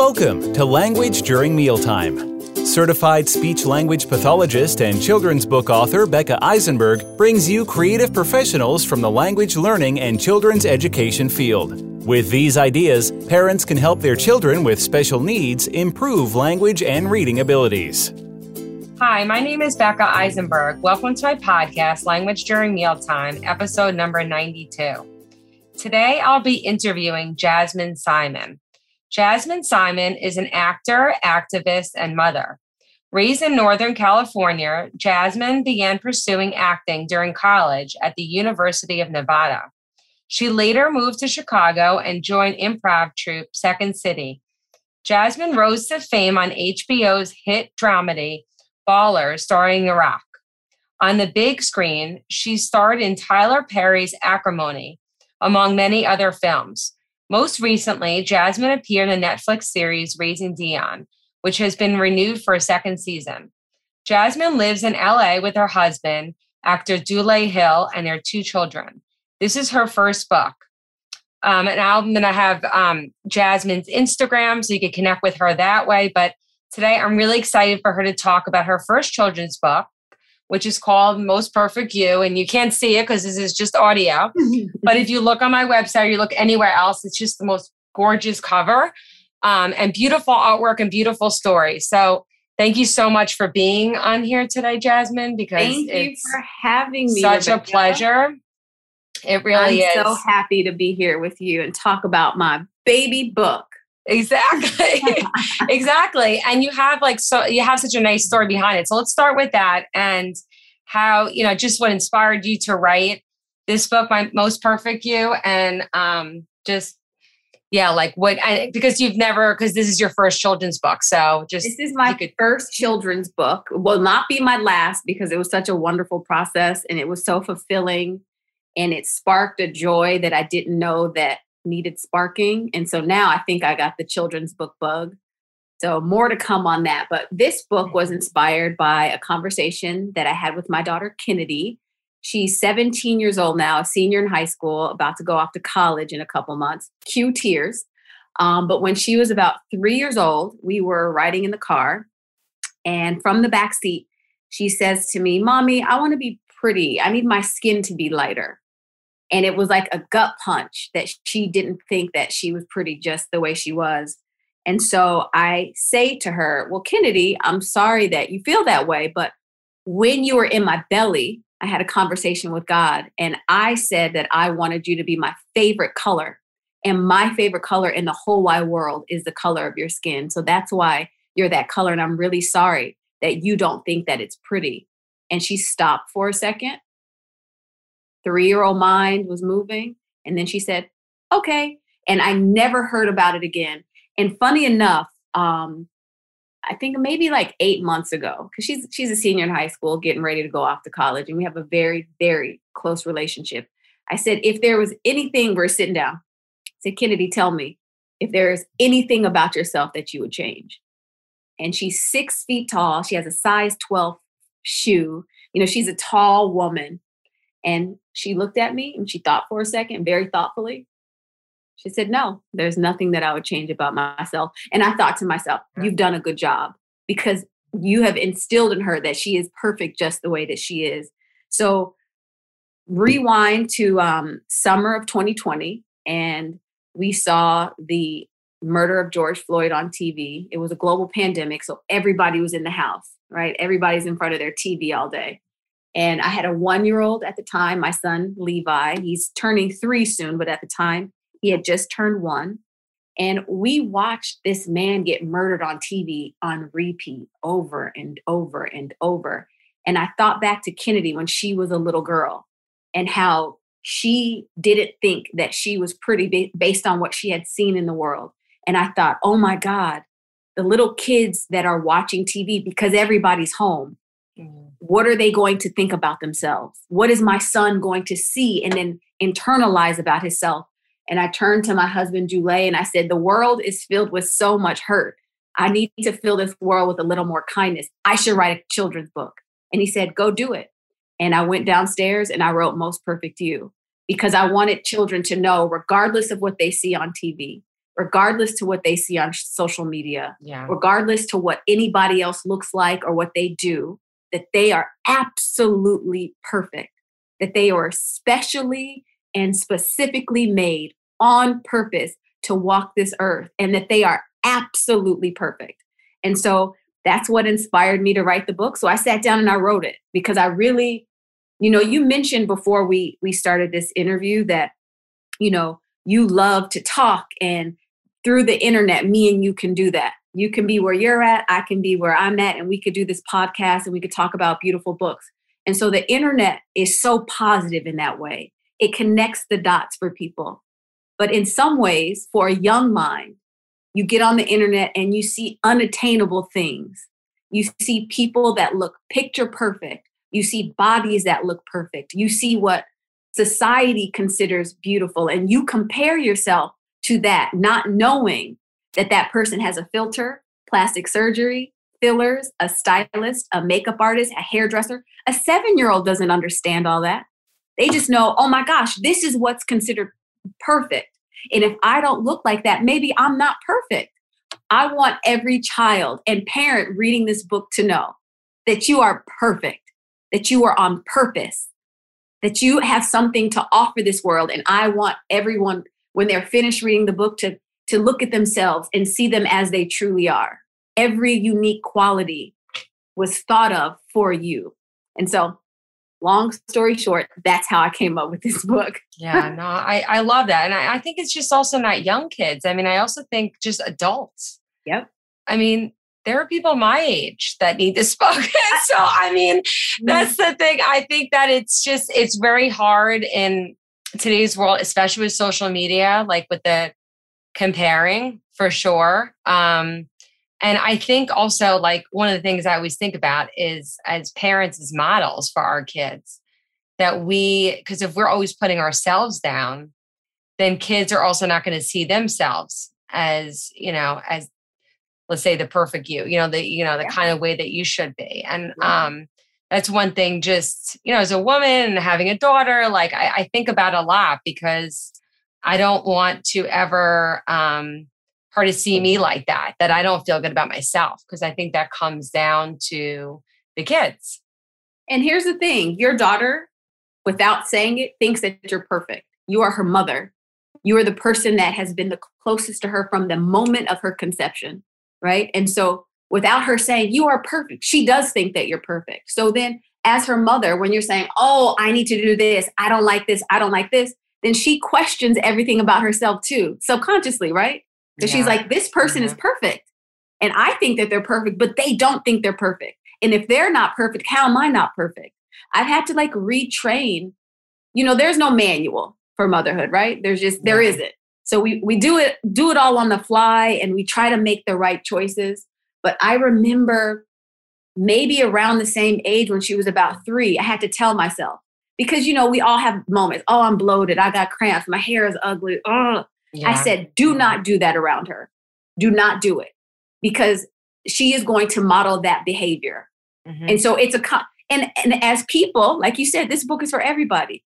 Welcome to Language During Mealtime. Certified speech language pathologist and children's book author Becca Eisenberg brings you creative professionals from the language learning and children's education field. With these ideas, parents can help their children with special needs improve language and reading abilities. Hi, my name is Becca Eisenberg. Welcome to my podcast, Language During Mealtime, episode number 92. Today, I'll be interviewing Jazmyn Simon. Jazmyn Simon is an actor, activist, and mother. Raised in Northern California, Jazmyn began pursuing acting during college at the University of Nevada. She later moved to Chicago and joined improv troupe Second City. Jazmyn rose to fame on HBO's hit dramedy Ballers, starring Rock. On the big screen, she starred in Tyler Perry's Acrimony, among many other films. Most recently, Jazmyn appeared in the Netflix series Raising Dion, which has been renewed for a second season. Jazmyn lives in LA with her husband, actor Dulé Hill, and their two children. This is her first book. Um, and I'm going to have um, Jazmyn's Instagram so you can connect with her that way. But today I'm really excited for her to talk about her first children's book, which is called Most Perfect You. And you can't see it because this is just audio. but if you look on my website or you look anywhere else, it's just the most gorgeous cover um, and beautiful artwork and beautiful story. So thank you so much for being on here today, Jazmyn, because thank you for having me. Such Rebecca. a pleasure. It really I'm is. so happy to be here with you and talk about my baby book. Exactly. exactly. And you have like so you have such a nice story behind it. So let's start with that and how, you know, just what inspired you to write this book, My Most Perfect You, and um just yeah, like what I, because you've never because this is your first children's book. So just this is my could, first children's book. Will not be my last because it was such a wonderful process and it was so fulfilling and it sparked a joy that I didn't know that needed sparking. And so now I think I got the children's book bug. So more to come on that. But this book was inspired by a conversation that I had with my daughter, Kennedy. She's 17 years old now, a senior in high school, about to go off to college in a couple months. Cue tears. Um, but when she was about three years old, we were riding in the car. And from the back seat, she says to me, Mommy, I want to be pretty. I need my skin to be lighter. And it was like a gut punch that she didn't think that she was pretty just the way she was. And so I say to her, Well, Kennedy, I'm sorry that you feel that way, but when you were in my belly, I had a conversation with God and I said that I wanted you to be my favorite color. And my favorite color in the whole wide world is the color of your skin. So that's why you're that color. And I'm really sorry that you don't think that it's pretty. And she stopped for a second three year old mind was moving. And then she said, okay. And I never heard about it again. And funny enough, um, I think maybe like eight months ago, because she's she's a senior in high school, getting ready to go off to college, and we have a very very close relationship. I said, if there was anything, we're sitting down. I said, Kennedy, tell me if there is anything about yourself that you would change. And she's six feet tall. She has a size 12 shoe. You know, she's a tall woman. And she looked at me and she thought for a second, very thoughtfully. She said, No, there's nothing that I would change about myself. And I thought to myself, You've done a good job because you have instilled in her that she is perfect just the way that she is. So, rewind to um, summer of 2020, and we saw the murder of George Floyd on TV. It was a global pandemic, so everybody was in the house, right? Everybody's in front of their TV all day. And I had a one year old at the time, my son Levi. He's turning three soon, but at the time, he had just turned one. And we watched this man get murdered on TV on repeat over and over and over. And I thought back to Kennedy when she was a little girl and how she didn't think that she was pretty based on what she had seen in the world. And I thought, oh my God, the little kids that are watching TV because everybody's home mm. What are they going to think about themselves? What is my son going to see and then internalize about himself? And I turned to my husband, Dulé, and I said, The world is filled with so much hurt. I need to fill this world with a little more kindness. I should write a children's book. And he said, Go do it. And I went downstairs and I wrote Most Perfect You because I wanted children to know, regardless of what they see on TV, regardless to what they see on social media, Yeah. regardless to what anybody else looks like or what they do, that they are absolutely perfect, that they are specially and specifically made on purpose to walk this earth, and that they are absolutely perfect. And so that's what inspired me to write the book. So I sat down and I wrote it because I really, you know, you mentioned before we we started this interview that, you know, you love to talk and through the internet, me and you can do that. You can be where you're at, I can be where I'm at, and we could do this podcast and we could talk about beautiful books. And so the internet is so positive in that way. It connects the dots for people. But in some ways, for a young mind, you get on the internet and you see unattainable things. You see people that look picture perfect. You see bodies that look perfect. You see what society considers beautiful, and you compare yourself to that, not knowing that that person has a filter, plastic surgery, fillers, a stylist, a makeup artist, a hairdresser. A seven year old doesn't understand all that. They just know, oh my gosh, this is what's considered perfect. And if I don't look like that, maybe I'm not perfect. I want every child and parent reading this book to know that you are perfect, that you are on purpose, that you have something to offer this world. And I want everyone, when they're finished reading the book, to, to look at themselves and see them as they truly are. Every unique quality was thought of for you. And so, long story short, that's how I came up with this book. Yeah, no, I, I love that. And I, I think it's just also not young kids. I mean, I also think just adults. Yep. I mean, there are people my age that need this book. so, I mean, that's the thing. I think that it's just, it's very hard in today's world, especially with social media, like with the comparing for sure. Um, and I think also, like, one of the things I always think about is as parents, as models for our kids, that we, because if we're always putting ourselves down, then kids are also not going to see themselves as, you know, as let's say the perfect you, you know, the, you know, the Yeah. kind of way that you should be. And Yeah. um, that's one thing, just, you know, as a woman and having a daughter, like I, I think about a lot because I don't want to ever um her to see me like that, that I don't feel good about myself. Cause I think that comes down to the kids. And here's the thing your daughter, without saying it, thinks that you're perfect. You are her mother. You are the person that has been the closest to her from the moment of her conception, right? And so, without her saying, You are perfect, she does think that you're perfect. So, then as her mother, when you're saying, Oh, I need to do this, I don't like this, I don't like this, then she questions everything about herself too, subconsciously, right? Because she's like, This person is Mhm. perfect. And I think that they're perfect, but they don't think they're perfect. And if they're not perfect, how am I not perfect? I've had to like retrain. You know, there's no manual for motherhood, right? There's just there Yeah. isn't. So we we do it do it all on the fly and we try to make the right choices. But I remember maybe around the same age when she was about 3, I had to tell myself because you know, we all have moments. Oh, I'm bloated. I got cramps. My hair is ugly. Oh, I said, do not do that around her. Do not do it because she is going to model that behavior. Mhm. And so it's a and and as people, like you said, this book is for everybody.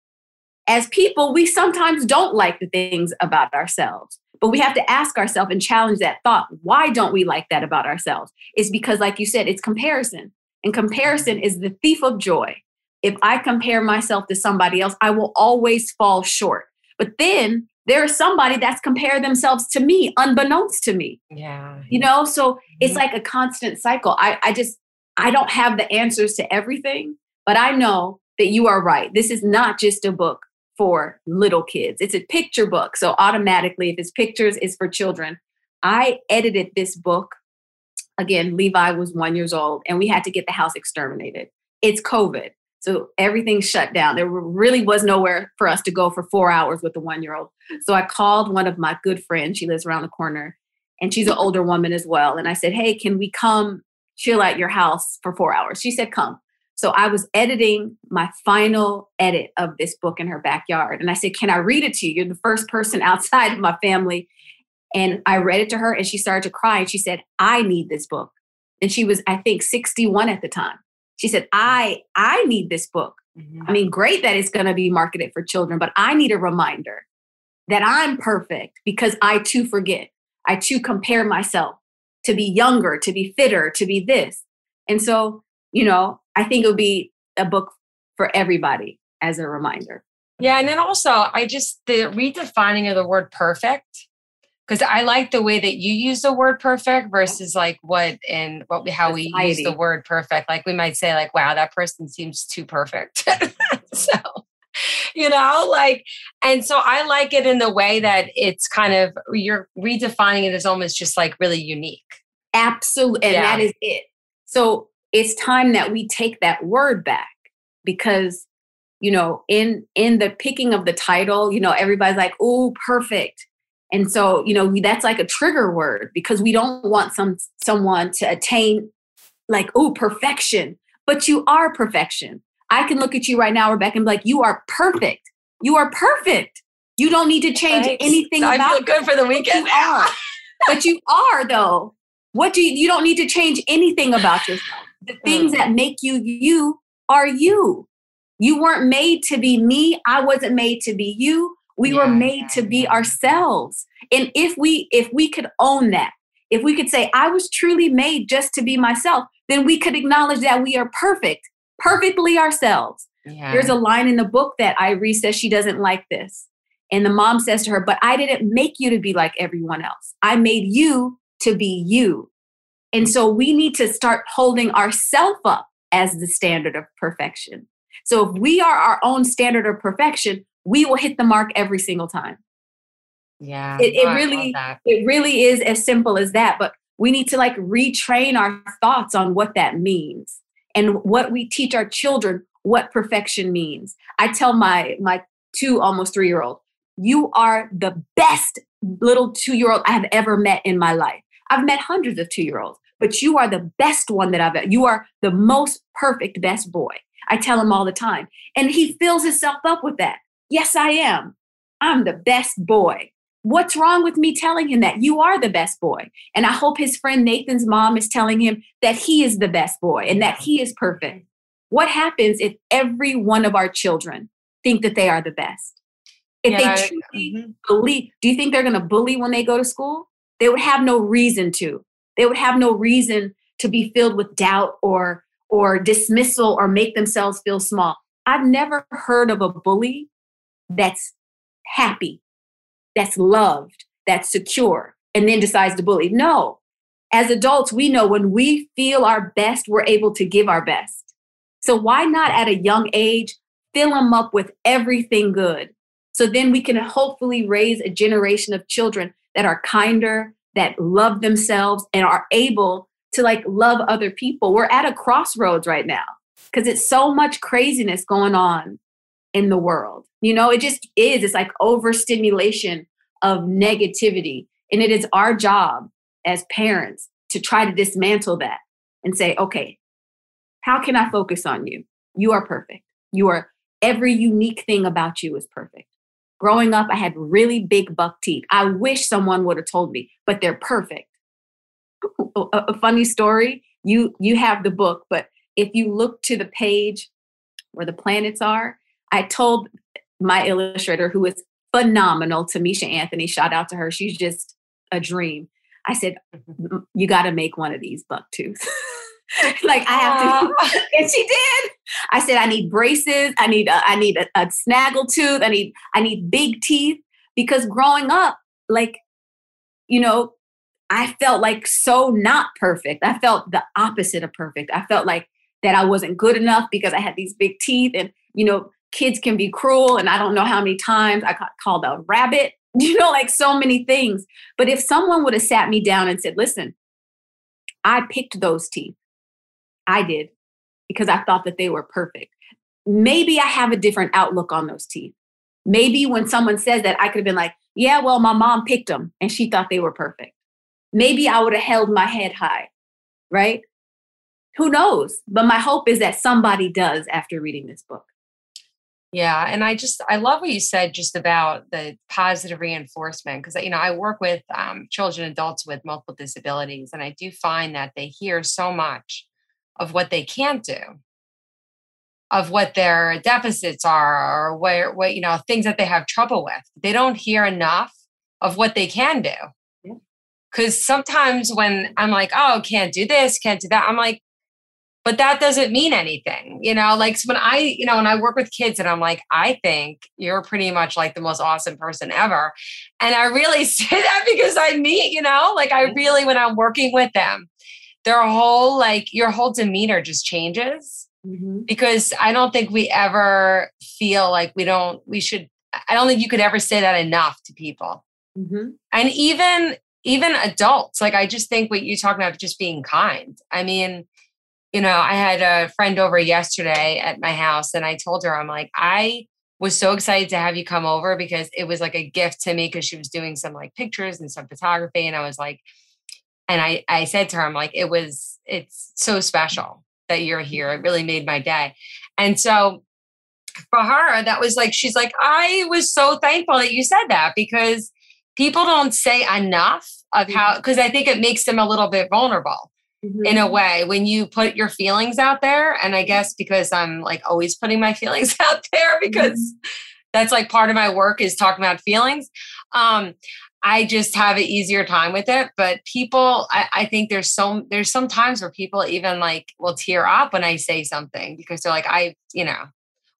As people, we sometimes don't like the things about ourselves, but we have to ask ourselves and challenge that thought. Why don't we like that about ourselves? It's because, like you said, it's comparison, and comparison is the thief of joy. If I compare myself to somebody else, I will always fall short. But then there is somebody that's compared themselves to me, unbeknownst to me. Yeah. you know so it's Mhm. like a constant cycle. I i just i don't have the answers to everything but i know that you are right. This is not just a book for little kids. It's a picture book. So automatically if it's pictures it's for children. I edited this book. Again levi was one years old and we had to get the house exterminated. It's covid so everything shut down there really was nowhere for us to go for four hours with the one year old so i called one of my good friends she lives around the corner and she's an older woman as well. And I said, Hey, can we come chill at your house for four hours? She said, Come. So I was editing my final edit of this book in her backyard. And I said, Can I read it to you? You're the first person outside of my family. And I read it to her and she started to cry. And she said, I need this book. And she was, I think, 61 at the time. She said, I I need this book. Mhm. I mean, great that it's going to be marketed for children, but I need a reminder that I'm perfect because I too forget. I too compare myself to be younger, to be fitter, to be this. And so, you know, I think it would be a book for everybody as a reminder. Yeah. And then also, I just, the redefining of the word perfect, because I like the way that you use the word perfect versus like what and what how we use the word perfect. Like we might say, like, wow, that person seems too perfect. so you know, like, and so I like it in the way that it's kind of you're redefining it as almost just like really unique. Absolutely. And yeah. that is it. So it's time that we take that word back because you know in in the picking of the title you know everybody's like oh perfect and so you know that's like a trigger word because we don't want some someone to attain like oh perfection but you are perfection I can look at you right now, Rebecca, and be like, you are perfect. You are perfect. You don't need to change anything I about feel good for the weekend. But you are. but you are though. What do you you don't need to change anything about yourself. The things mm. that make you you are you. You weren't made to be me. I wasn't made to be you. We yeah, were made yeah, to be yeah. ourselves. And if we if we could own that, if we could say I was truly made just to be myself, then we could acknowledge that we are perfect perfectly ourselves. There's a line in the book that Iris says she doesn't like this. And the mom says to her, But I didn't make you to be like everyone else. I made you to be you. And so we need to start holding ourselves up as the standard of perfection. So if we are our own standard of perfection, we will hit the mark every single time. Yeah. It, it really it really is as simple as that. But we need to like retrain our thoughts on what that means and what we teach our children what perfection means. I tell my my two almost 3 year old, you are the best little 2 year old I have ever met in my life. I've met hundreds of 2 year olds, but you are the best one that I've you are the most perfect best boy. I tell him all the time. And he fills himself up with that. Yes, I am. I'm the best boy. What's wrong with me telling him that you are the best boy? And I hope his friend Nathan's mom is telling him that he is the best boy and that he is perfect. What happens if every one of our children think that they are the best? If yeah, they truly mm-hmm. believe, do you think they're going to bully when they go to school? They would have no reason to. They would have no reason to be filled with doubt or or dismissal or make themselves feel small. I've never heard of a bully that's happy that's loved, that's secure, and then decides to bully. No. As adults, we know when we feel our best, we're able to give our best. So why not at a young age fill them up with everything good? So then we can hopefully raise a generation of children that are kinder, that love themselves, and are able to like love other people. We're at a crossroads right now because it's so much craziness going on in the world. You know, it just is. It's like overstimulation of negativity. And it is our job as parents to try to dismantle that and say, okay, how can I focus on you? You are perfect. You are every unique thing about you is perfect. Growing up, I had really big buck teeth. I wish someone would have told me, but they're perfect. A, a funny story, you you have the book, but if you look to the page where the planets are, I told my illustrator, who is phenomenal, Tamisha Anthony, shout out to her. She's just a dream. I said, mm-hmm. You got to make one of these buck tooths. like I have to, and she did. I said, I need braces. I need, a, I need a, a snaggle tooth. I need, I need big teeth because growing up, like, you know, I felt like so not perfect. I felt the opposite of perfect. I felt like that I wasn't good enough because I had these big teeth and, you know, kids can be cruel and i don't know how many times i got called a rabbit you know like so many things. But if someone would have sat me down and said listen i picked those teeth. I did because i thought that they were perfect. Maybe i have a different outlook on those teeth. Maybe when someone says that i could have been like yeah well my mom picked them and she thought they were perfect. Maybe i would have held my head high right? Who knows? But my hope is that somebody does after reading this book yeah, and I just I love what you said just about the positive reinforcement because you know I work with um, children, adults with multiple disabilities, and I do find that they hear so much of what they can't do, of what their deficits are, or where what you know things that they have trouble with. They don't hear enough of what they can do. Because sometimes when I'm like, oh, can't do this, can't do that, I'm like, but that doesn't mean anything, you know. Like when I, you know, when I work with kids, and I'm like, I think you're pretty much like the most awesome person ever, and I really say that because I meet you know, like I really when I'm working with them, their whole like your whole demeanor just changes mm-hmm. because I don't think we ever feel like we don't we should. I don't think you could ever say that enough to people, mm-hmm. and even even adults. Like I just think what you talking about just being kind. I mean you know, I had a friend over yesterday at my house and I told her, I'm like, I was so excited to have you come over because it was like a gift to me because she was doing some like pictures and some photography. And I was like, and I, I said to her, I'm like, it was, it's so special that you're here. It really made my day. And so for her, that was like, she's like, I was so thankful that you said that because people don't say enough of how, because mm-hmm. I think it makes them a little bit vulnerable mm-hmm. in a way when you put your feelings out there. And I guess because I'm like always putting my feelings out there because mm-hmm. that's like part of my work is talking about feelings. Um, I just have an easier time with it. But people, I, I, think there's some there's some times where people even like will tear up when I say something because they're like, I, you know,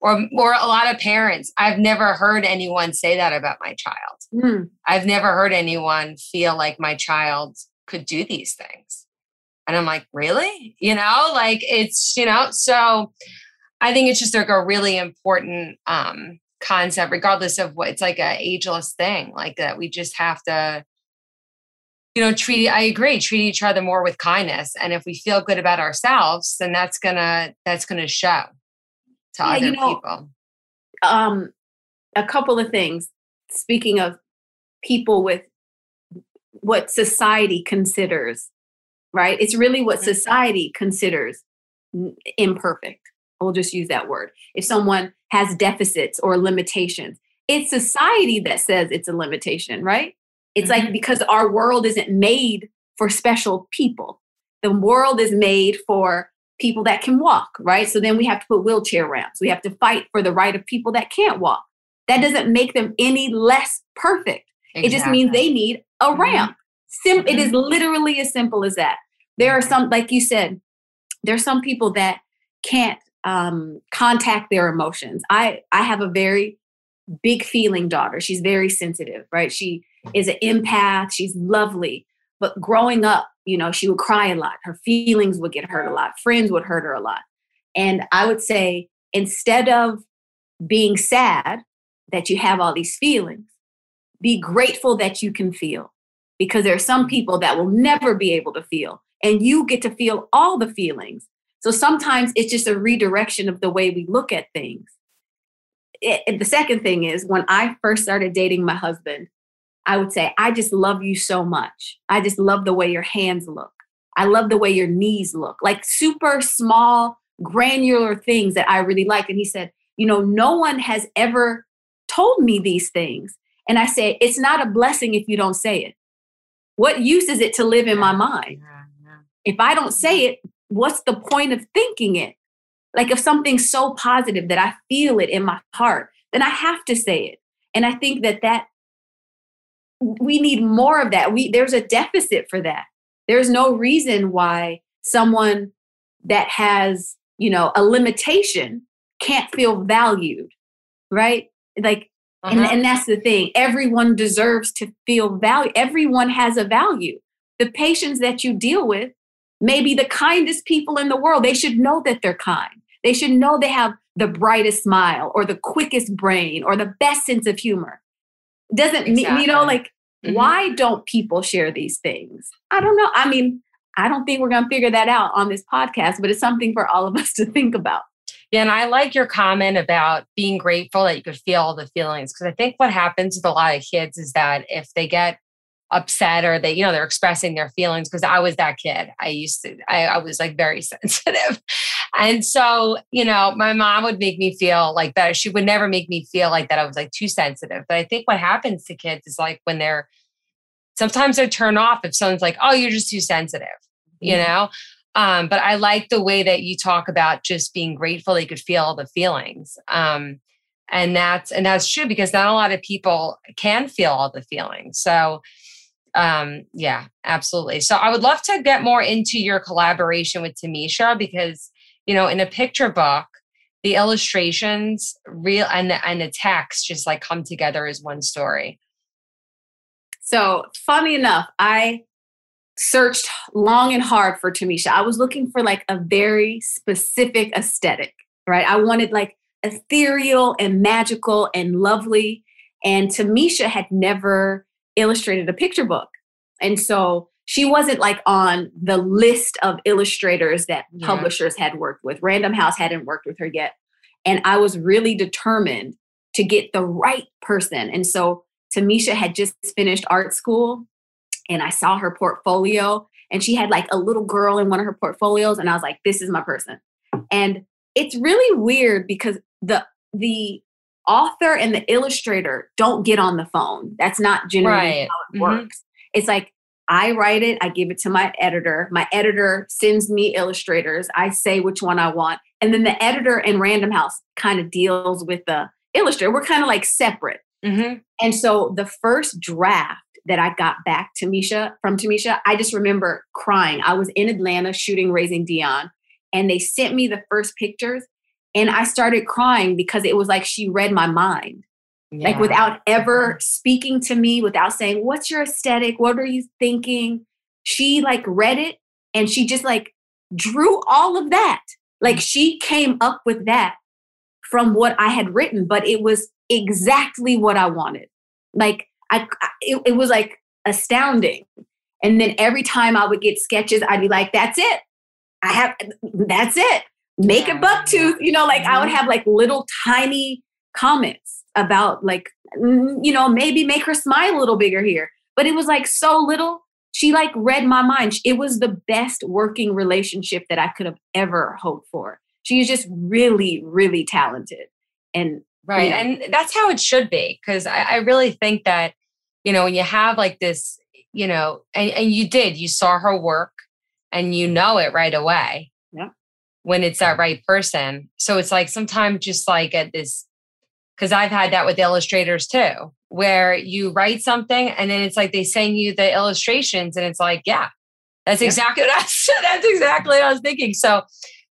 or or a lot of parents. I've never heard anyone say that about my child. Mm. I've never heard anyone feel like my child could do these things. And I'm like, really? You know, like it's, you know, so I think it's just like a really important um concept, regardless of what it's like a ageless thing, like that we just have to, you know, treat I agree, treat each other more with kindness. And if we feel good about ourselves, then that's gonna that's gonna show to yeah, other you know, people. Um a couple of things. Speaking of people with what society considers right? It's really what mm-hmm. society considers imperfect. We'll just use that word. If someone has deficits or limitations, it's society that says it's a limitation, right? It's mm-hmm. like because our world isn't made for special people. The world is made for people that can walk, right? So then we have to put wheelchair ramps. We have to fight for the right of people that can't walk. That doesn't make them any less perfect. Exactly. It just means they need a mm-hmm. ramp. Sim- mm-hmm. It is literally as simple as that. There are some, like you said, there's some people that can't um, contact their emotions. I I have a very big feeling daughter. She's very sensitive, right? She is an empath. She's lovely, but growing up, you know, she would cry a lot. Her feelings would get hurt a lot. Friends would hurt her a lot. And I would say instead of being sad that you have all these feelings, be grateful that you can feel because there are some people that will never be able to feel and you get to feel all the feelings. So sometimes it's just a redirection of the way we look at things. It, the second thing is when I first started dating my husband, I would say, I just love you so much. I just love the way your hands look. I love the way your knees look, like super small, granular things that I really like. And he said, You know, no one has ever told me these things. And I said, It's not a blessing if you don't say it. What use is it to live in my mind? If I don't say it, what's the point of thinking it? Like if something's so positive that I feel it in my heart, then I have to say it. And I think that that we need more of that. We there's a deficit for that. There's no reason why someone that has, you know, a limitation can't feel valued, right? Like uh-huh. and, and that's the thing. Everyone deserves to feel value. Everyone has a value. The patients that you deal with may be the kindest people in the world. They should know that they're kind. They should know they have the brightest smile or the quickest brain or the best sense of humor. Doesn't exactly. mean, you know, like, mm-hmm. why don't people share these things? I don't know. I mean, I don't think we're going to figure that out on this podcast, but it's something for all of us to think about. Yeah, and I like your comment about being grateful that you could feel all the feelings because I think what happens with a lot of kids is that if they get upset or they you know they're expressing their feelings because i was that kid. I used to I, I, was like very sensitive. And so you know my mom would make me feel like that she would never make me feel like that. I was like too sensitive. But i think what happens to kids is like when they're sometimes they turn off if someone's like oh you're just too sensitive mm-hmm. you know? Um, but i like the way that you talk about just being grateful they could feel all the feelings. Um, and that's and that's true because not a lot of people can feel all the feelings. So Um, yeah, absolutely. So I would love to get more into your collaboration with Tamisha because, you know, in a picture book, the illustrations real and the, and the text just like come together as one story. So funny enough, I searched long and hard for Tamisha. I was looking for like a very specific aesthetic, right? I wanted like ethereal and magical and lovely. And Tamisha had never illustrated a picture book. And so she wasn't like on the list of illustrators that yeah. publishers had worked with. Random House hadn't worked with her yet. And I was really determined to get the right person. And so Tamisha had just finished art school and I saw her portfolio and she had like a little girl in one of her portfolios and I was like this is my person. And it's really weird because the the author and the illustrator don't get on the phone. That's not generally right. how it mm-hmm. works. It's like I write it, I give it to my editor. My editor sends me illustrators. I say which one I want. And then the editor and Random House kind of deals with the illustrator. We're kind of like separate. Mm-hmm. And so the first draft that I got back to Misha from Tamisha, I just remember crying. I was in Atlanta shooting Raising Dion, and they sent me the first pictures, and I started crying because it was like she read my mind. Yeah. Like without ever speaking to me, without saying, What's your aesthetic? What are you thinking? She like read it and she just like drew all of that. Like she came up with that from what I had written, but it was exactly what I wanted. Like I, it, it was like astounding. And then every time I would get sketches, I'd be like, that's it. I have, that's it. Make a buck tooth. You know, like I would mm-hmm. have like little tiny comments about like, you know, maybe make her smile a little bigger here. But it was like so little. She like read my mind. It was the best working relationship that I could have ever hoped for. She is just really, really talented. And Right. And that's how it should be. Cause I, I, really think that, you know, when you have like this, you know, and, and you did, you saw her work and you know it right away. When it's that right person. So it's like sometimes just like at this, because I've had that with illustrators too, where you write something and then it's like they send you the illustrations and it's like, yeah, that's yeah. exactly what I, that's exactly what I was thinking. So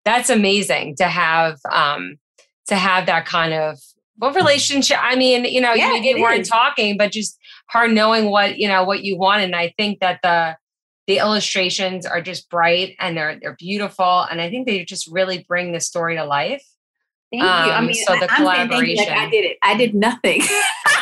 that's amazing to have um to have that kind of what relationship? I mean, you know, yeah, you weren't is. talking, but just her knowing what, you know, what you want. And I think that the the illustrations are just bright and they're they're beautiful. And I think they just really bring the story to life. Thank um, you. I um, mean, so the I'm collaboration. Like I did it. I did nothing.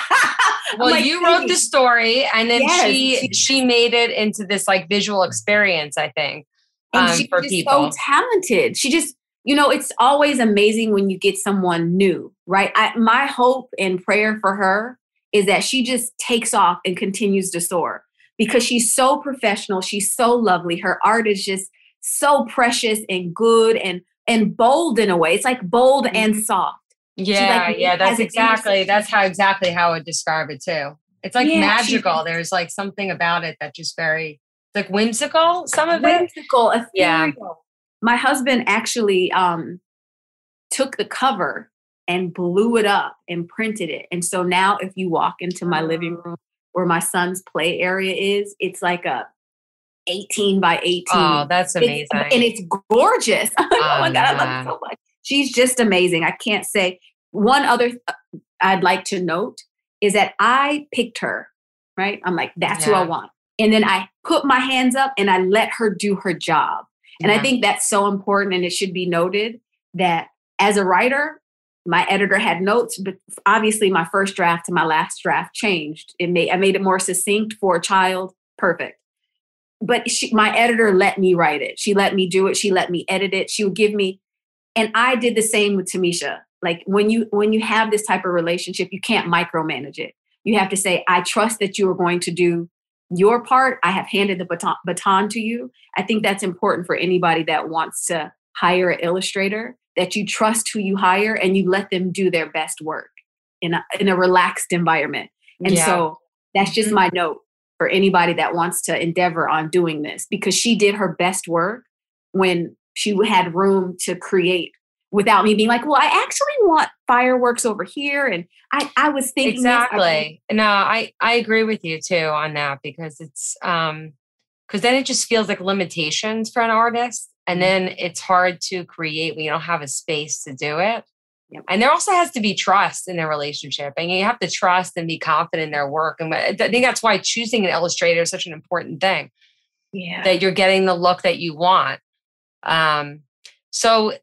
well, like, you wrote the story, and then yes, she she made it into this like visual experience. I think, and um, she's for people. so talented. She just you know, it's always amazing when you get someone new, right? I, my hope and prayer for her is that she just takes off and continues to soar because she's so professional. She's so lovely. Her art is just so precious and good and and bold in a way. It's like bold and mm-hmm. soft. Yeah, like, yeah, that's exactly that's how exactly how I would describe it too. It's like yeah, magical. There's like something about it that just very like whimsical. Some of whimsical, it, whimsical. Yeah my husband actually um, took the cover and blew it up and printed it. And so now, if you walk into my living room where my son's play area is, it's like a 18 by 18. Oh, that's amazing. It's, and it's gorgeous. oh, oh my oh, God, I love it so much. She's just amazing. I can't say. One other th- uh, I'd like to note is that I picked her, right? I'm like, that's yeah. who I want. And then I put my hands up and I let her do her job. And yeah. I think that's so important. And it should be noted that as a writer, my editor had notes, but obviously my first draft to my last draft changed. It made I made it more succinct for a child. Perfect. But she, my editor let me write it. She let me do it. She let me edit it. She would give me, and I did the same with Tamisha. Like when you when you have this type of relationship, you can't micromanage it. You have to say, I trust that you are going to do your part. I have handed the baton, baton to you. I think that's important for anybody that wants to hire an illustrator that you trust who you hire and you let them do their best work in a, in a relaxed environment. And yeah. so that's just mm-hmm. my note for anybody that wants to endeavor on doing this because she did her best work when she had room to create without me being like, well, I actually want fireworks over here. And I, I was thinking exactly. no, I, I agree with you too on that because it's, um, because then it just feels like limitations for an artist. And then it's hard to create when you don't have a space to do it. Yep. And there also has to be trust in their relationship, and you have to trust and be confident in their work. And I think that's why choosing an illustrator is such an important thing. Yeah, that you're getting the look that you want. Um, so,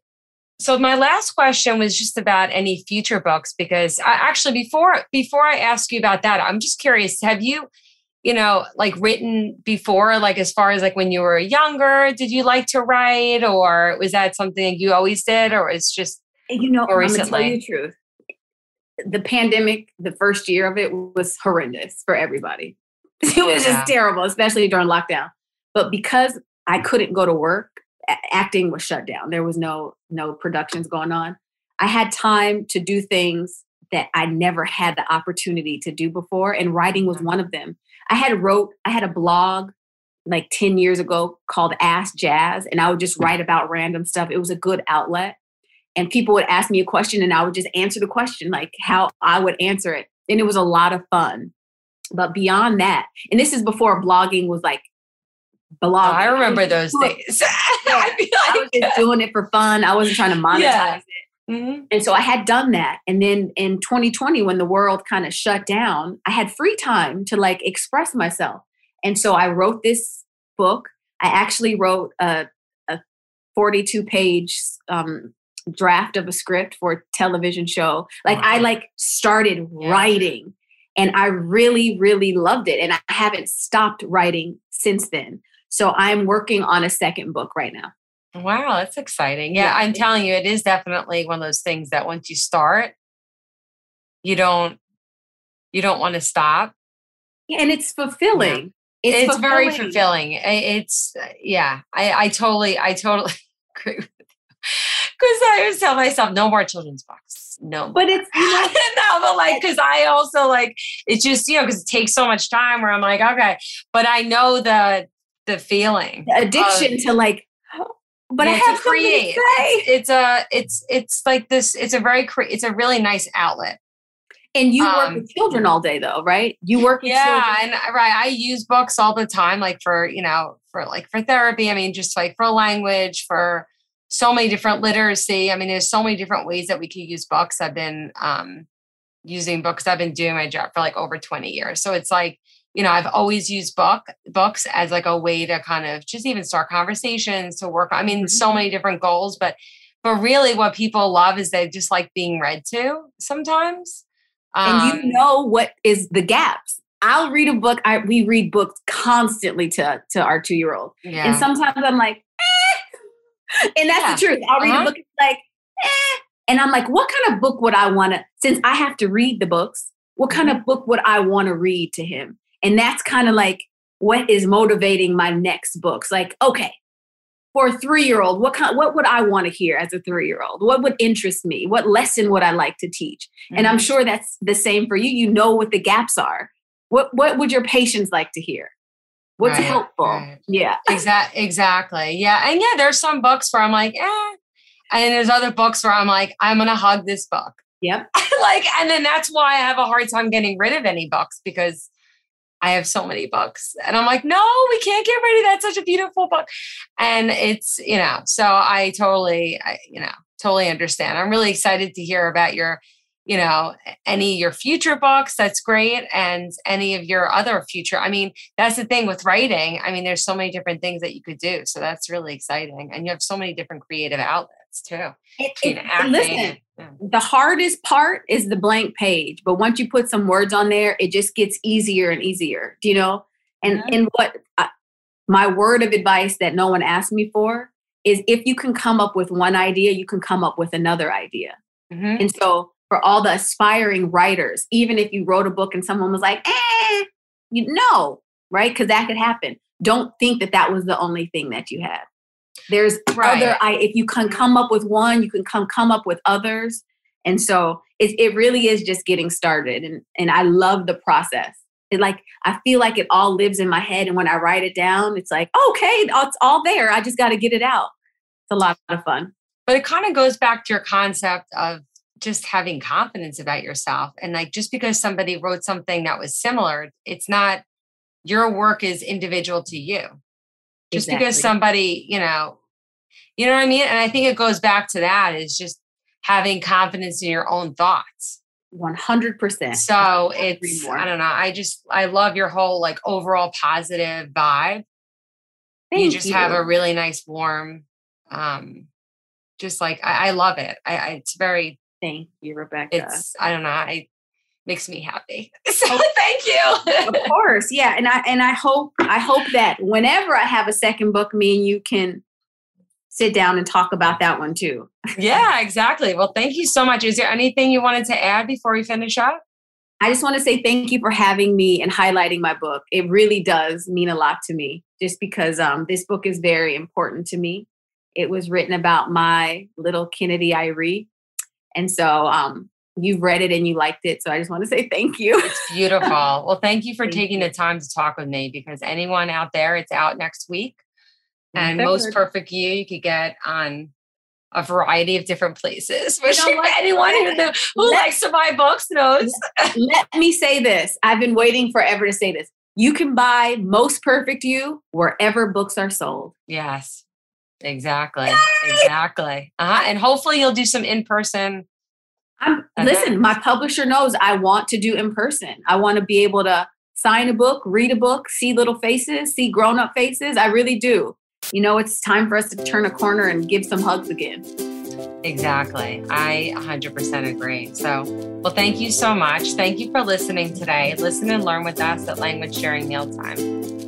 so my last question was just about any future books because I actually before before I ask you about that, I'm just curious. Have you, you know, like written before, like as far as like when you were younger, did you like to write, or was that something you always did, or it's just you know, I'm gonna tell you the truth. The pandemic, the first year of it was horrendous for everybody. It was yeah. just terrible, especially during lockdown. But because I couldn't go to work, acting was shut down. There was no no productions going on. I had time to do things that I never had the opportunity to do before, and writing was one of them. I had wrote, I had a blog like 10 years ago called Ask Jazz, and I would just write about random stuff. It was a good outlet and people would ask me a question and I would just answer the question like how I would answer it. And it was a lot of fun. But beyond that, and this is before blogging was like blogging. I remember those days. yeah, I, was just doing it for fun. I wasn't trying to monetize yeah. it. Mm-hmm. And so I had done that. And then in 2020, when the world kind of shut down, I had free time to like express myself. And so I wrote this book. I actually wrote a, a 42 page um, draft of a script for a television show. Like wow. I like started yeah. writing and I really, really loved it. And I haven't stopped writing since then. So I'm working on a second book right now. Wow, that's exciting. Yeah, yeah, I'm telling you, it is definitely one of those things that once you start, you don't you don't want to stop. Yeah, and it's fulfilling. Yeah. It's, it's fulfilling. very fulfilling. It's uh, yeah, I, I totally, I totally agree with because I always tell myself, no more children's books. No, but it's no, but like, because I also like it's just you know because it takes so much time. Where I'm like, okay, but I know the the feeling, the addiction of, to like. But I have to create. It's, it's, a it's it's like this. It's a very cre- it's a really nice outlet. And you work um, with children all day, though, right? You work with yeah, children. and right. I use books all the time, like for you know, for like for therapy. I mean, just like for language, for so many different literacy. I mean, there's so many different ways that we can use books. I've been um, using books. I've been doing my job for like over 20 years. So it's like, you know, I've always used book books as like a way to kind of just even start conversations to work. I mean, so mm-hmm. many different goals, but but really what people love is they just like being read to sometimes. Um, and you um know what is the gaps. I'll read a book. I we read books constantly to to our two year old, yeah. and sometimes I'm like, and that's yeah. the truth. I'll read uh-huh. a book and like, eh. And I'm like, what kind of book would I want to, since I have to read the books, what kind mm-hmm. of book would I want to read to him? And that's kind of like what is motivating my next books. Like, okay, for a three-year-old, what kind what would I want to hear as a three-year-old? What would interest me? What lesson would I like to teach? Mm-hmm. And I'm mm-hmm. sure that's the same for you. You know what the gaps are. What what would your patients like to hear? what's right, helpful right. yeah exactly exactly yeah and yeah there's some books where i'm like eh and there's other books where i'm like i'm gonna hug this book yep like and then that's why i have a hard time getting rid of any books because i have so many books. And i'm like no we can't get rid of that. Such a beautiful book. And it's you know so i totally I, you know totally understand. I'm really excited to hear about your you know any of your future books. That's great. And any of your other future i mean that's the thing with writing. I mean there's so many different things that you could do. So that's really exciting. And you have so many different creative outlets too it, it, listen. The hardest part is the blank page but once you put some words on there it just gets easier and easier do you know and mm-hmm. and what uh, my word of advice that no one asked me for is if you can come up with one idea you can come up with another idea mm-hmm. and so for all the aspiring writers, even if you wrote a book and someone was like, eh, you know, right? Because that could happen. Don't think that that was the only thing that you had. There's right. other, I, if you can come up with one, you can come, come up with others. And so it, it really is just getting started. And, and I love the process. It like, I feel like it all lives in my head. And when I write it down, it's like, okay, it's all there. I just got to get it out. It's a lot of fun. But it kind of goes back to your concept of just having confidence about yourself. And like just because somebody wrote something that was similar, it's not your work is individual to you. Just exactly. because somebody, you know, you know what I mean? And I think it goes back to that is just having confidence in your own thoughts. 100%. So it's, I don't know. I just, I love your whole like overall positive vibe. Thank you just you. have a really nice, warm, um, just like, I, I love it. I, I, it's very, thank you, Rebecca. It's, I don't know. I, makes me happy. So oh, thank you. of course. Yeah. And I, and I hope, I hope that whenever I have a second book, me and you can sit down and talk about that one too. yeah, exactly. Well, thank you so much. Is there anything you wanted to add before we finish up? I just want to say thank you for having me and highlighting my book. It really does mean a lot to me, just because um, this book is very important to me. It was written about my little Kennedy Irie. And so um, you've read it and you liked it. So I just want to say thank you. It's beautiful. well, thank you for thank taking you. the time to talk with me because anyone out there, it's out next week. And most perfect you, you could get on a variety of different places. Which anyone who, who likes to buy books knows. let me say this. I've been waiting forever to say this. You can buy Most Perfect You wherever books are sold. Yes, exactly. Yay! Exactly. Uh-huh. And hopefully you'll do some in person. I'm listen, my publisher knows I want to do in person. I want to be able to sign a book, read a book, see little faces, see grown up faces. I really do you know, it's time for us to turn a corner and give some hugs again. Exactly. I 100% agree. So, well, thank you so much. Thank you for listening today. Listen and learn with us at Language During Mealtime.